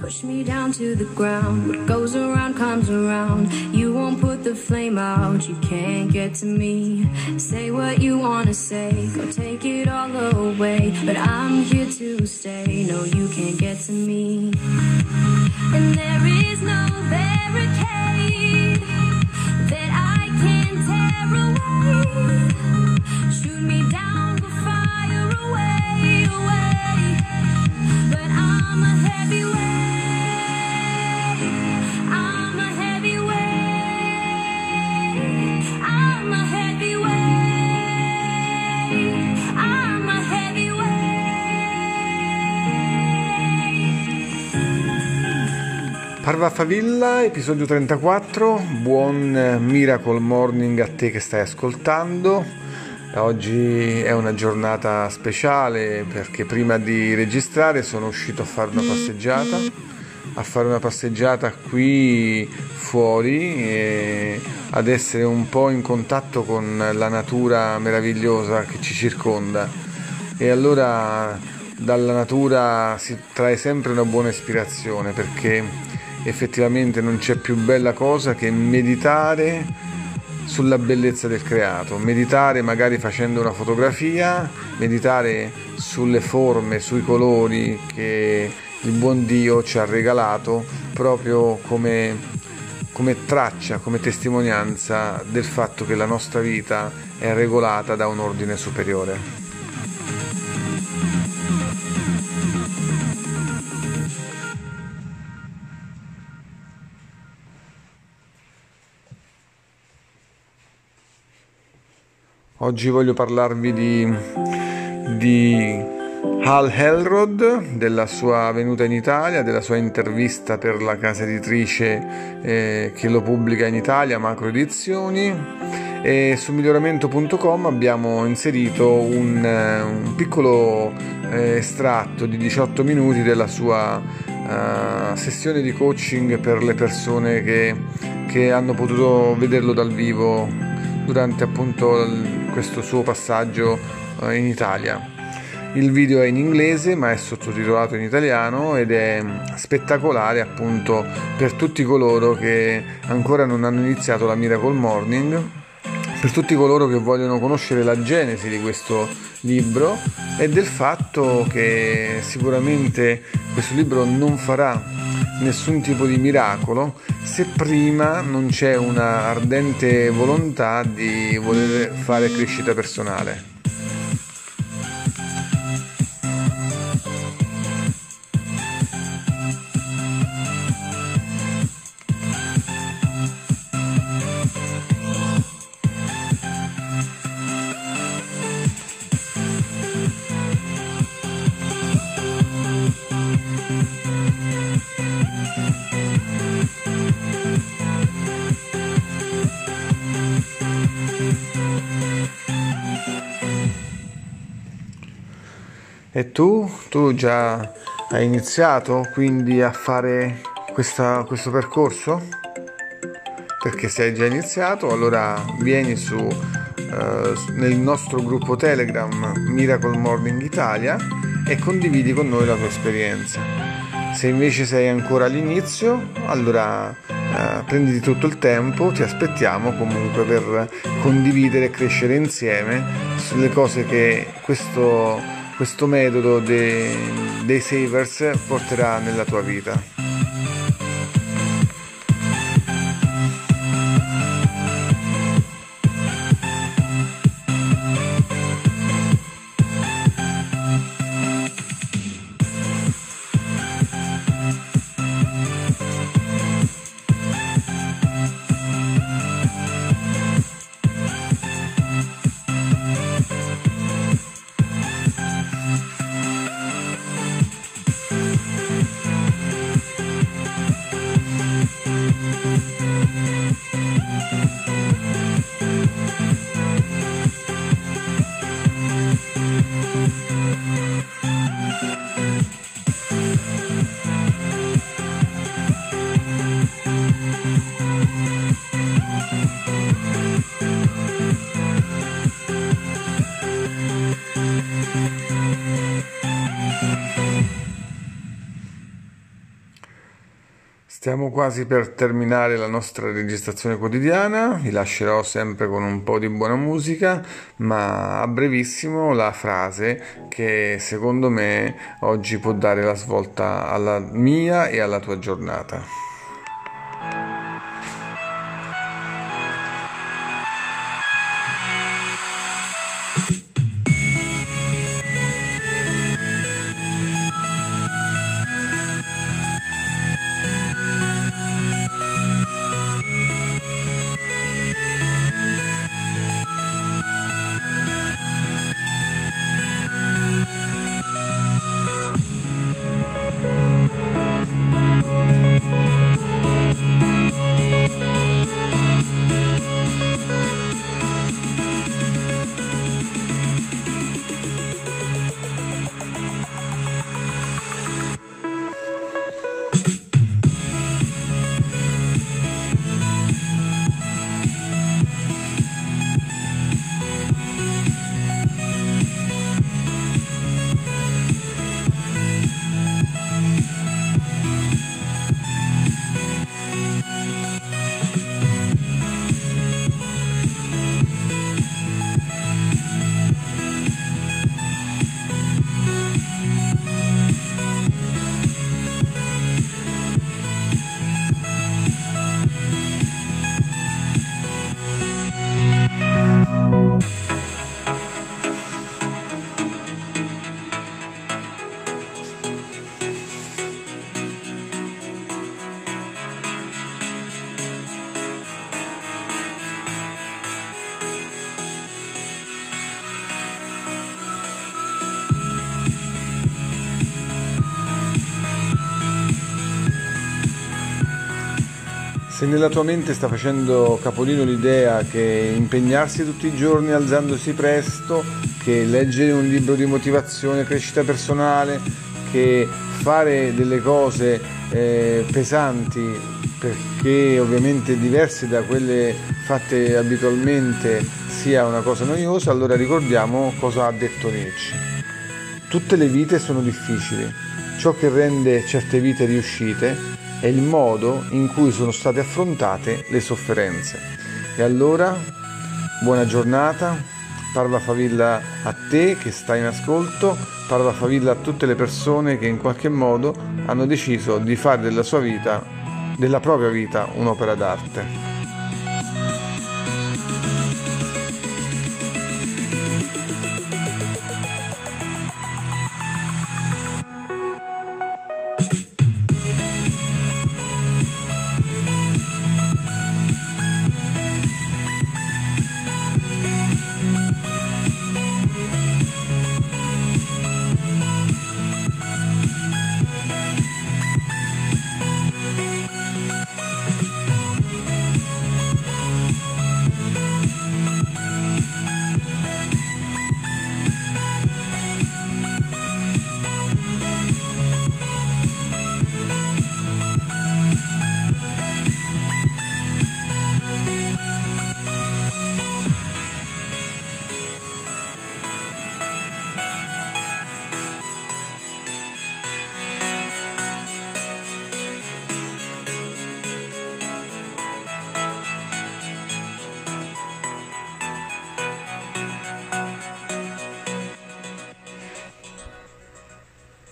Push me down to the ground. What goes around comes around. You won't put the flame out. You can't get to me. Say what you wanna say. Go take it all away. But I'm here to stay. No, you can't get to me. And there is Parva Favilla, episodio 34. Buon eh, Miracle Morning a te che stai ascoltando. Oggi è una giornata speciale perché prima di registrare sono uscito a fare una passeggiata, a fare una passeggiata qui fuori e ad essere un po' in contatto con la natura meravigliosa che ci circonda. E allora dalla natura si trae sempre una buona ispirazione perché effettivamente non c'è più bella cosa che meditare sulla bellezza del creato, meditare magari facendo una fotografia, meditare sulle forme, sui colori che il buon Dio ci ha regalato proprio come, come traccia, come testimonianza del fatto che la nostra vita è regolata da un ordine superiore. Oggi voglio parlarvi di, di Hal Elrod, della sua venuta in Italia, della sua intervista per la casa editrice eh, che lo pubblica in Italia, Macro Edizioni. E su miglioramento.com abbiamo inserito un, eh, un piccolo eh, estratto di 18 minuti della sua uh, sessione di coaching per le persone che, che hanno potuto vederlo dal vivo durante appunto questo suo passaggio eh, in Italia. Il video è in inglese ma è sottotitolato in italiano ed è spettacolare appunto per tutti coloro che ancora non hanno iniziato la Miracle Morning, per tutti coloro che vogliono conoscere la genesi di questo libro e del fatto che sicuramente questo libro non farà nessun tipo di miracolo se prima non c'è una ardente volontà di voler fare crescita personale. E tu? Tu già hai iniziato quindi a fare questa, questo percorso? Perché se hai già iniziato allora vieni su eh, nel nostro gruppo Telegram Miracle Morning Italia e condividi con noi la tua esperienza. Se invece sei ancora all'inizio, allora eh, prenditi tutto il tempo, ti aspettiamo comunque per condividere e crescere insieme sulle cose che questo questo metodo dei, dei savers porterà nella tua vita. Stiamo quasi per terminare la nostra registrazione quotidiana, vi lascerò sempre con un po' di buona musica, ma a brevissimo la frase che secondo me oggi può dare la svolta alla mia e alla tua giornata. Se nella tua mente sta facendo capolino l'idea che impegnarsi tutti i giorni alzandosi presto, che leggere un libro di motivazione, crescita personale, che fare delle cose eh, pesanti perché ovviamente diverse da quelle fatte abitualmente sia una cosa noiosa, allora ricordiamo cosa ha detto Nietzsche. Tutte le vite sono difficili. Ciò che rende certe vite riuscite è il modo in cui sono state affrontate le sofferenze. E allora, buona giornata, parla favilla a te che stai in ascolto, parla favilla a tutte le persone che in qualche modo hanno deciso di fare della sua vita, della propria vita, un'opera d'arte.